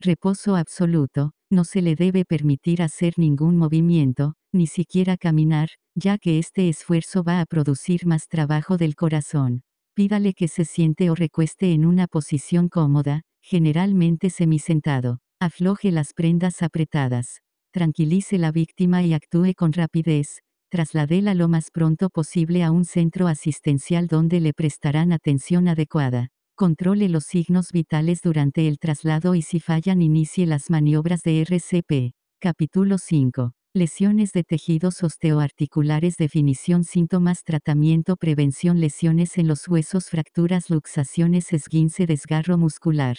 Reposo absoluto. No se le debe permitir hacer ningún movimiento, ni siquiera caminar, ya que este esfuerzo va a producir más trabajo del corazón. Pídale que se siente o recueste en una posición cómoda, generalmente semisentado. Afloje las prendas apretadas. Tranquilice la víctima y actúe con rapidez. Trasladela lo más pronto posible a un centro asistencial donde le prestarán atención adecuada. Controle los signos vitales durante el traslado y si fallan inicie las maniobras de RCP. Capítulo 5. Lesiones de tejidos osteoarticulares Definición Síntomas Tratamiento Prevención Lesiones en los huesos Fracturas Luxaciones Esguince Desgarro muscular